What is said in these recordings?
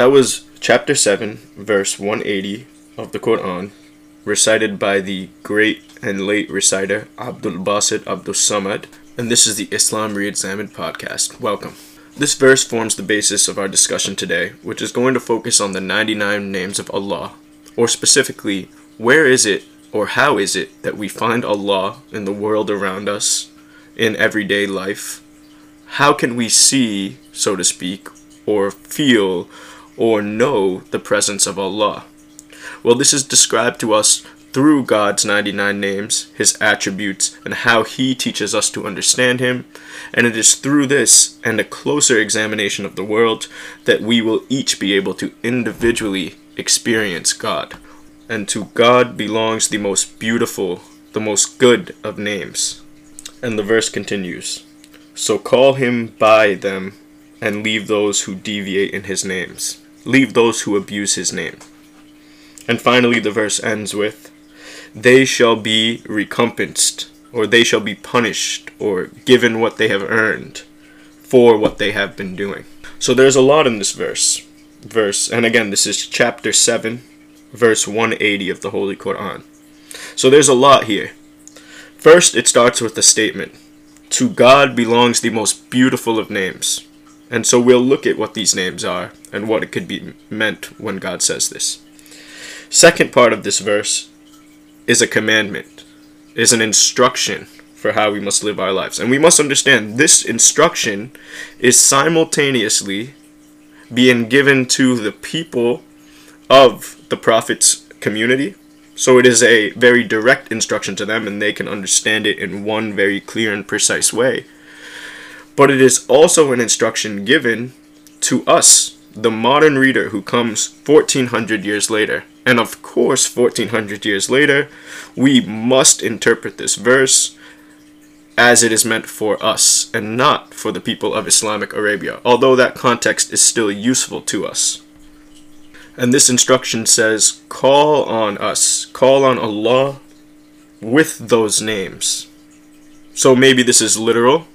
That was chapter 7, verse 180 of the Quran, recited by the great and late reciter Abdul Basit Abdul Samad, and this is the Islam Reexamined podcast. Welcome. This verse forms the basis of our discussion today, which is going to focus on the 99 names of Allah, or specifically, where is it or how is it that we find Allah in the world around us, in everyday life? How can we see, so to speak, or feel, or know the presence of Allah? Well, this is described to us through God's 99 names, His attributes, and how He teaches us to understand Him. And it is through this and a closer examination of the world that we will each be able to individually experience God. And to God belongs the most beautiful, the most good of names. And the verse continues So call Him by them and leave those who deviate in His names, leave those who abuse His name. And finally, the verse ends with they shall be recompensed, or they shall be punished, or given what they have earned for what they have been doing. So there's a lot in this verse. Verse, and again, this is chapter 7, verse 180 of the Holy Quran. So there's a lot here. First, it starts with a statement To God belongs the most beautiful of names. And so we'll look at what these names are and what it could be meant when God says this. Second part of this verse is a commandment, is an instruction for how we must live our lives. And we must understand this instruction is simultaneously being given to the people of the prophet's community. So it is a very direct instruction to them, and they can understand it in one very clear and precise way. But it is also an instruction given to us, the modern reader who comes 1400 years later. And of course, 1400 years later, we must interpret this verse as it is meant for us and not for the people of Islamic Arabia, although that context is still useful to us. And this instruction says, Call on us, call on Allah with those names. So maybe this is literal.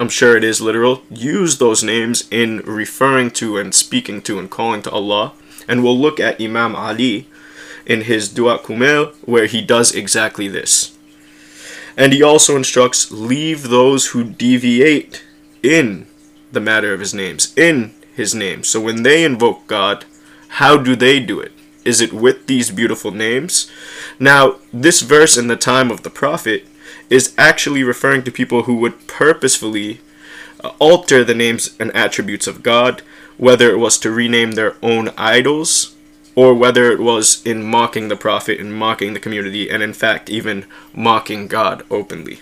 I'm sure it is literal. Use those names in referring to and speaking to and calling to Allah. And we'll look at Imam Ali in his Dua Kumayl, where he does exactly this. And he also instructs, leave those who deviate in the matter of his names, in his name. So when they invoke God, how do they do it? Is it with these beautiful names? Now, this verse in the time of the Prophet is actually referring to people who would purposefully uh, alter the names and attributes of God, whether it was to rename their own idols or whether it was in mocking the prophet and mocking the community and in fact even mocking God openly.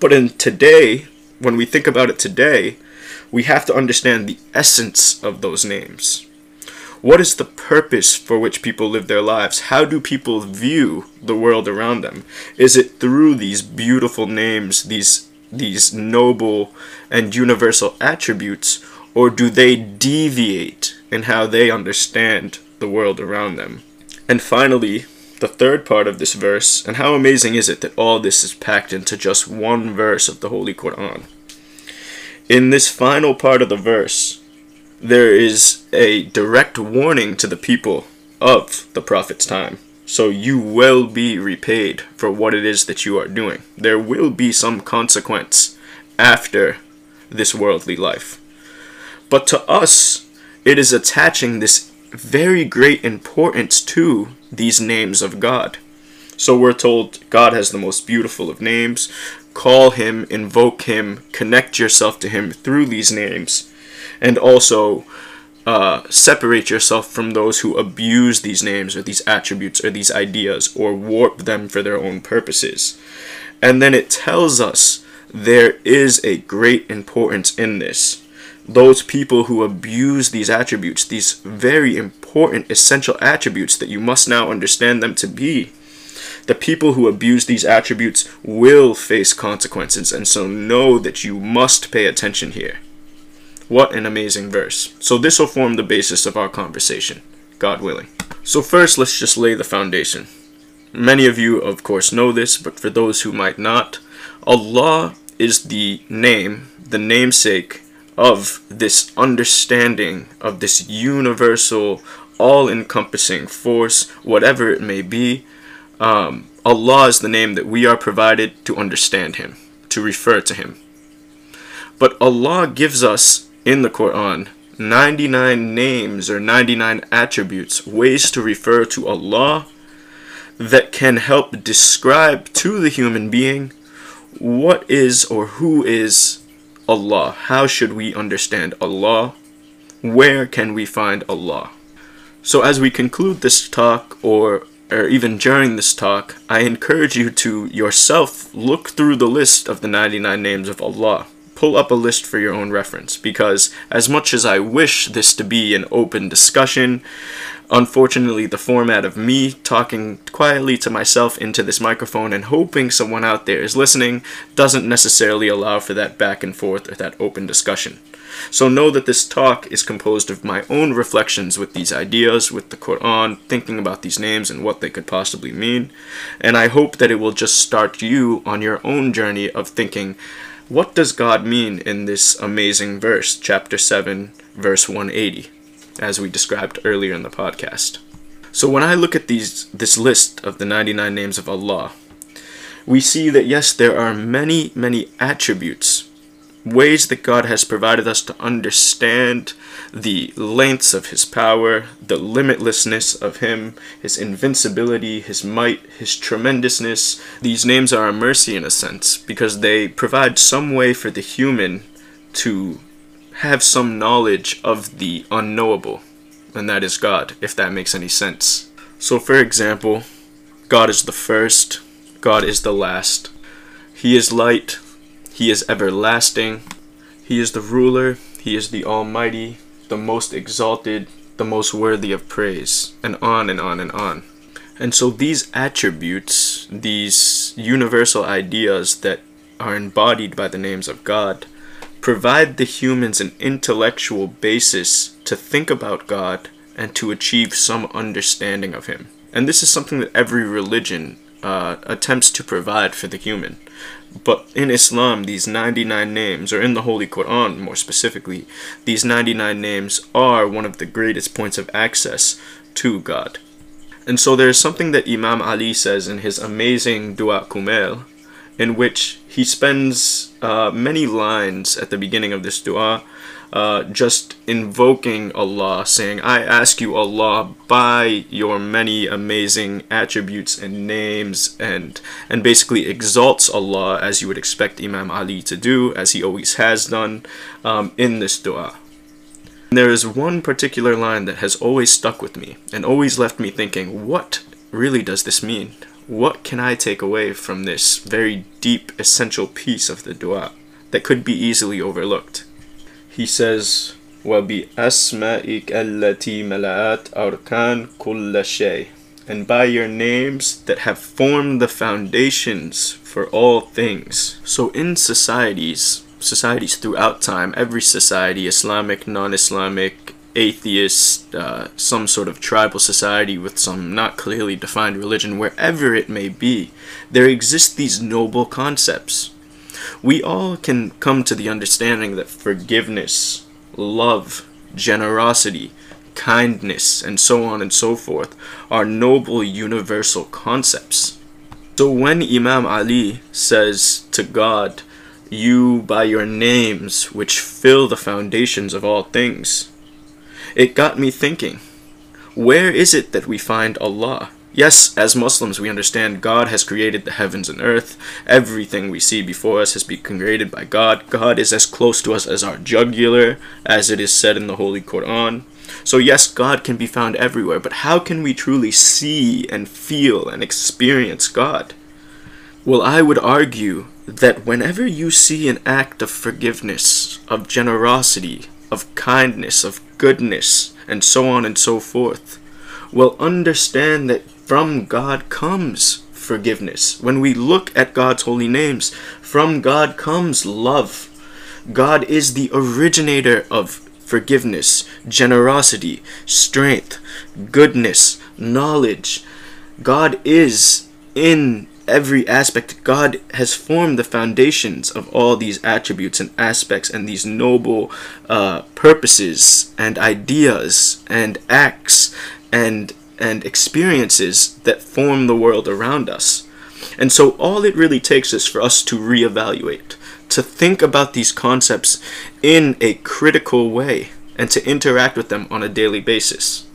But in today, when we think about it today, we have to understand the essence of those names. What is the purpose for which people live their lives? How do people view the world around them? Is it through these beautiful names, these these noble and universal attributes, or do they deviate in how they understand the world around them? And finally, the third part of this verse, and how amazing is it that all this is packed into just one verse of the Holy Quran? In this final part of the verse, there is a direct warning to the people of the Prophet's time. So you will be repaid for what it is that you are doing. There will be some consequence after this worldly life. But to us, it is attaching this very great importance to these names of God. So we're told God has the most beautiful of names. Call Him, invoke Him, connect yourself to Him through these names, and also uh, separate yourself from those who abuse these names or these attributes or these ideas or warp them for their own purposes. And then it tells us there is a great importance in this. Those people who abuse these attributes, these very important, essential attributes that you must now understand them to be, the people who abuse these attributes will face consequences, and so know that you must pay attention here. What an amazing verse. So, this will form the basis of our conversation, God willing. So, first, let's just lay the foundation. Many of you, of course, know this, but for those who might not, Allah is the name, the namesake of this understanding of this universal, all encompassing force, whatever it may be. Um, Allah is the name that we are provided to understand Him, to refer to Him. But Allah gives us in the Quran 99 names or 99 attributes, ways to refer to Allah that can help describe to the human being what is or who is Allah. How should we understand Allah? Where can we find Allah? So, as we conclude this talk, or, or even during this talk, I encourage you to yourself look through the list of the 99 names of Allah pull up a list for your own reference because as much as I wish this to be an open discussion, unfortunately the format of me talking quietly to myself into this microphone and hoping someone out there is listening doesn't necessarily allow for that back and forth or that open discussion. So know that this talk is composed of my own reflections with these ideas, with the Quran, thinking about these names and what they could possibly mean. And I hope that it will just start you on your own journey of thinking what does God mean in this amazing verse, chapter 7, verse 180, as we described earlier in the podcast? So when I look at these this list of the 99 names of Allah, we see that yes, there are many, many attributes ways that God has provided us to understand the lengths of His power, the limitlessness of Him, His invincibility, His might, His tremendousness. These names are a mercy in a sense because they provide some way for the human to have some knowledge of the unknowable, and that is God, if that makes any sense. So, for example, God is the first, God is the last. He is light, he is everlasting. He is the ruler. He is the Almighty, the most exalted, the most worthy of praise, and on and on and on. And so these attributes, these universal ideas that are embodied by the names of God, provide the humans an intellectual basis to think about God and to achieve some understanding of Him. And this is something that every religion uh, attempts to provide for the human. But in Islam, these 99 names, or in the Holy Quran more specifically, these 99 names are one of the greatest points of access to God. And so there's something that Imam Ali says in his amazing Dua Kumayl, in which he spends uh, many lines at the beginning of this dua uh, just invoking Allah, saying, I ask you, Allah, by your many amazing attributes and names, and, and basically exalts Allah as you would expect Imam Ali to do, as he always has done um, in this dua. And there is one particular line that has always stuck with me and always left me thinking, what really does this mean? What can I take away from this very deep, essential piece of the dua that could be easily overlooked? he says, وَبِأَسْمَائِكَ الَّتِي مَلَأَتْ أَرْكَانْ كُلَّ شَيْءٍ And by your names that have formed the foundations for all things. So in societies, societies throughout time, every society, Islamic, non-Islamic, atheist, uh, some sort of tribal society with some not clearly defined religion, wherever it may be, there exist these noble concepts we all can come to the understanding that forgiveness, love, generosity, kindness, and so on and so forth are noble universal concepts. So when Imam Ali says to God, You by your names which fill the foundations of all things, it got me thinking, where is it that we find Allah? Yes, as Muslims, we understand God has created the heavens and earth. Everything we see before us has been created by God. God is as close to us as our jugular, as it is said in the Holy Quran. So, yes, God can be found everywhere, but how can we truly see and feel and experience God? Well, I would argue that whenever you see an act of forgiveness, of generosity, of kindness, of goodness, and so on and so forth, will understand that from God comes forgiveness. When we look at God's holy names, from God comes love. God is the originator of forgiveness, generosity, strength, goodness, knowledge. God is in every aspect. God has formed the foundations of all these attributes and aspects and these noble uh, purposes and ideas and acts and and experiences that form the world around us. And so all it really takes is for us to reevaluate, to think about these concepts in a critical way, and to interact with them on a daily basis.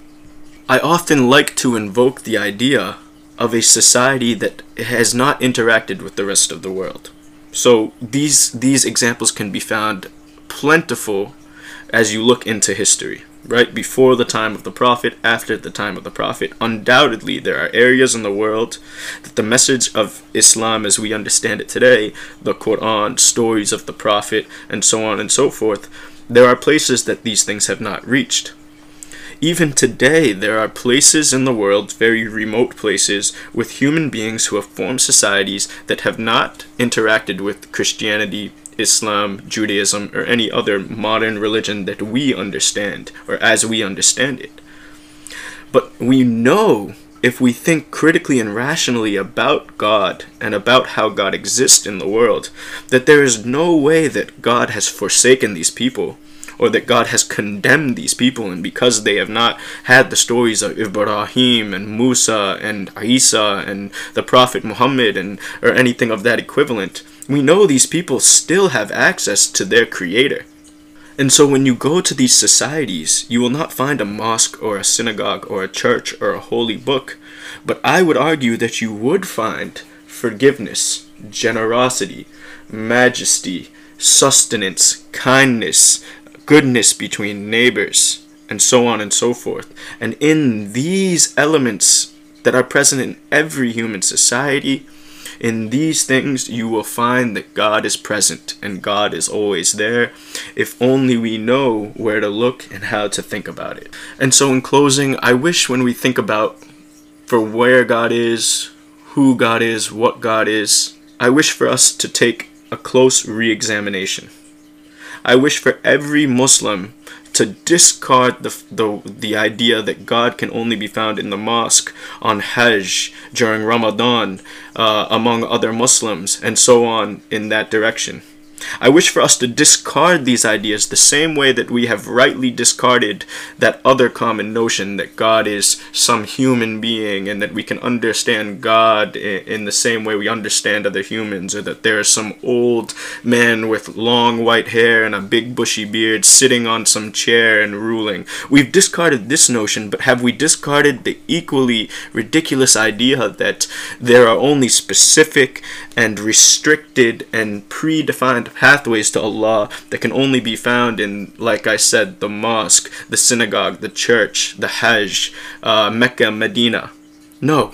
I often like to invoke the idea of a society that has not interacted with the rest of the world. So these these examples can be found plentiful as you look into history right before the time of the prophet, after the time of the prophet. Undoubtedly, there are areas in the world that the message of Islam as we understand it today, the Quran, stories of the prophet, and so on and so forth, there are places that these things have not reached. Even today, there are places in the world, very remote places, with human beings who have formed societies that have not interacted with Christianity, Islam, Judaism, or any other modern religion that we understand, or as we understand it. But we know if we think critically and rationally about God and about how God exists in the world, that there is no way that God has forsaken these people or that God has condemned these people, and because they have not had the stories of Ibrahim and Musa and Isa and the Prophet Muhammad and or anything of that equivalent, we know these people still have access to their creator. And so when you go to these societies, you will not find a mosque or a synagogue or a church or a holy book, but I would argue that you would find forgiveness, generosity, majesty, sustenance, kindness, goodness between neighbors, and so on and so forth. And in these elements that are present in every human society, in these things, you will find that God is present and God is always there, if only we know where to look and how to think about it. And so, in closing, I wish when we think about for where God is, who God is, what God is, I wish for us to take a close re examination. I wish for every Muslim to discard the, the, the idea that God can only be found in the mosque, on Hajj, during Ramadan, uh, among other Muslims, and so on in that direction. I wish for us to discard these ideas the same way that we have rightly discarded that other common notion that God is some human being and that we can understand God in the same way we understand other humans, or that there is some old man with long white hair and a big bushy beard sitting on some chair and ruling. We've discarded this notion, but have we discarded the equally ridiculous idea that there are only specific and restricted and predefined pathways to Allah that can only be found in, like I said, the mosque, the synagogue, the church, the Hajj, uh, Mecca, Medina. No,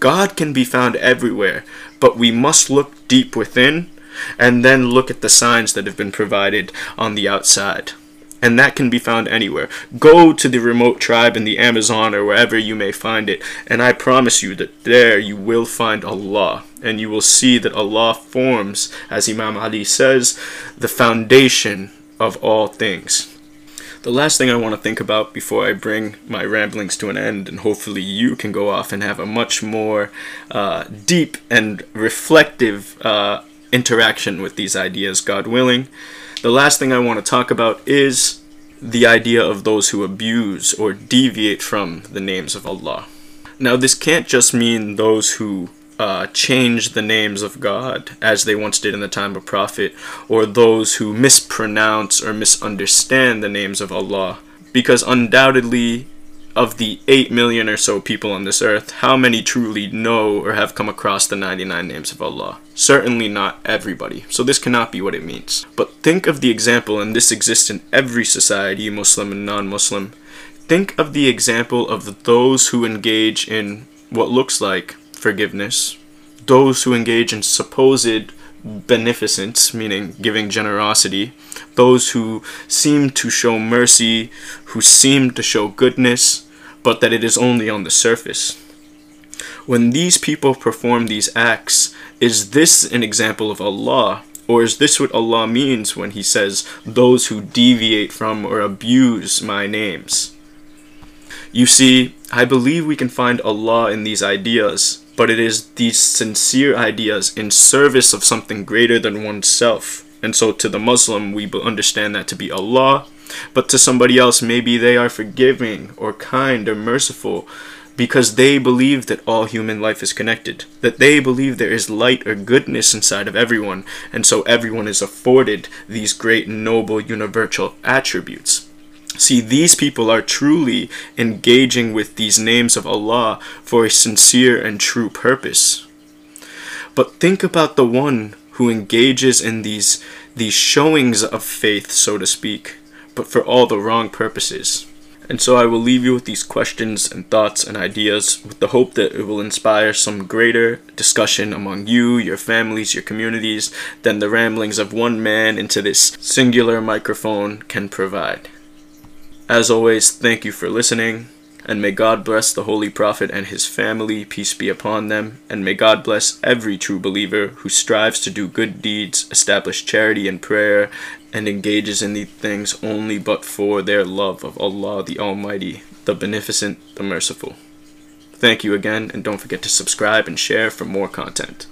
God can be found everywhere, but we must look deep within and then look at the signs that have been provided on the outside and that can be found anywhere. Go to the remote tribe in the Amazon or wherever you may find it, and I promise you that there you will find Allah, and you will see that Allah forms, as Imam Ali says, the foundation of all things. The last thing I want to think about before I bring my ramblings to an end, and hopefully you can go off and have a much more uh, deep and reflective uh, interaction with these ideas, God willing the last thing I want to talk about is the idea of those who abuse or deviate from the names of Allah. Now, this can't just mean those who uh, change the names of God as they once did in the time of Prophet, or those who mispronounce or misunderstand the names of Allah, because undoubtedly of the 8 million or so people on this earth, how many truly know or have come across the 99 names of Allah? Certainly not everybody, so this cannot be what it means. But think of the example, and this exists in every society, Muslim and non Muslim. Think of the example of those who engage in what looks like forgiveness, those who engage in supposed beneficence, meaning giving generosity, those who seem to show mercy, who seem to show goodness, but that it is only on the surface. When these people perform these acts, is this an example of Allah? Or is this what Allah means when He says, those who deviate from or abuse my names? You see, I believe we can find Allah in these ideas, but it is these sincere ideas in service of something greater than oneself. And so to the Muslim, we understand that to be Allah, but to somebody else, maybe they are forgiving or kind or merciful because they believe that all human life is connected, that they believe there is light or goodness inside of everyone, and so everyone is afforded these great, noble, universal attributes. See, these people are truly engaging with these names of Allah for a sincere and true purpose. But think about the one who engages in these, these showings of faith, so to speak, but for all the wrong purposes. And so I will leave you with these questions and thoughts and ideas with the hope that it will inspire some greater discussion among you, your families, your communities than the ramblings of one man into this singular microphone can provide. As always, thank you for listening, and may God bless the Holy Prophet and his family, peace be upon them, and may God bless every true believer who strives to do good deeds, establish charity and prayer, and engages in these things only but for their love of Allah the Almighty, the Beneficent, the Merciful. Thank you again, and don't forget to subscribe and share for more content.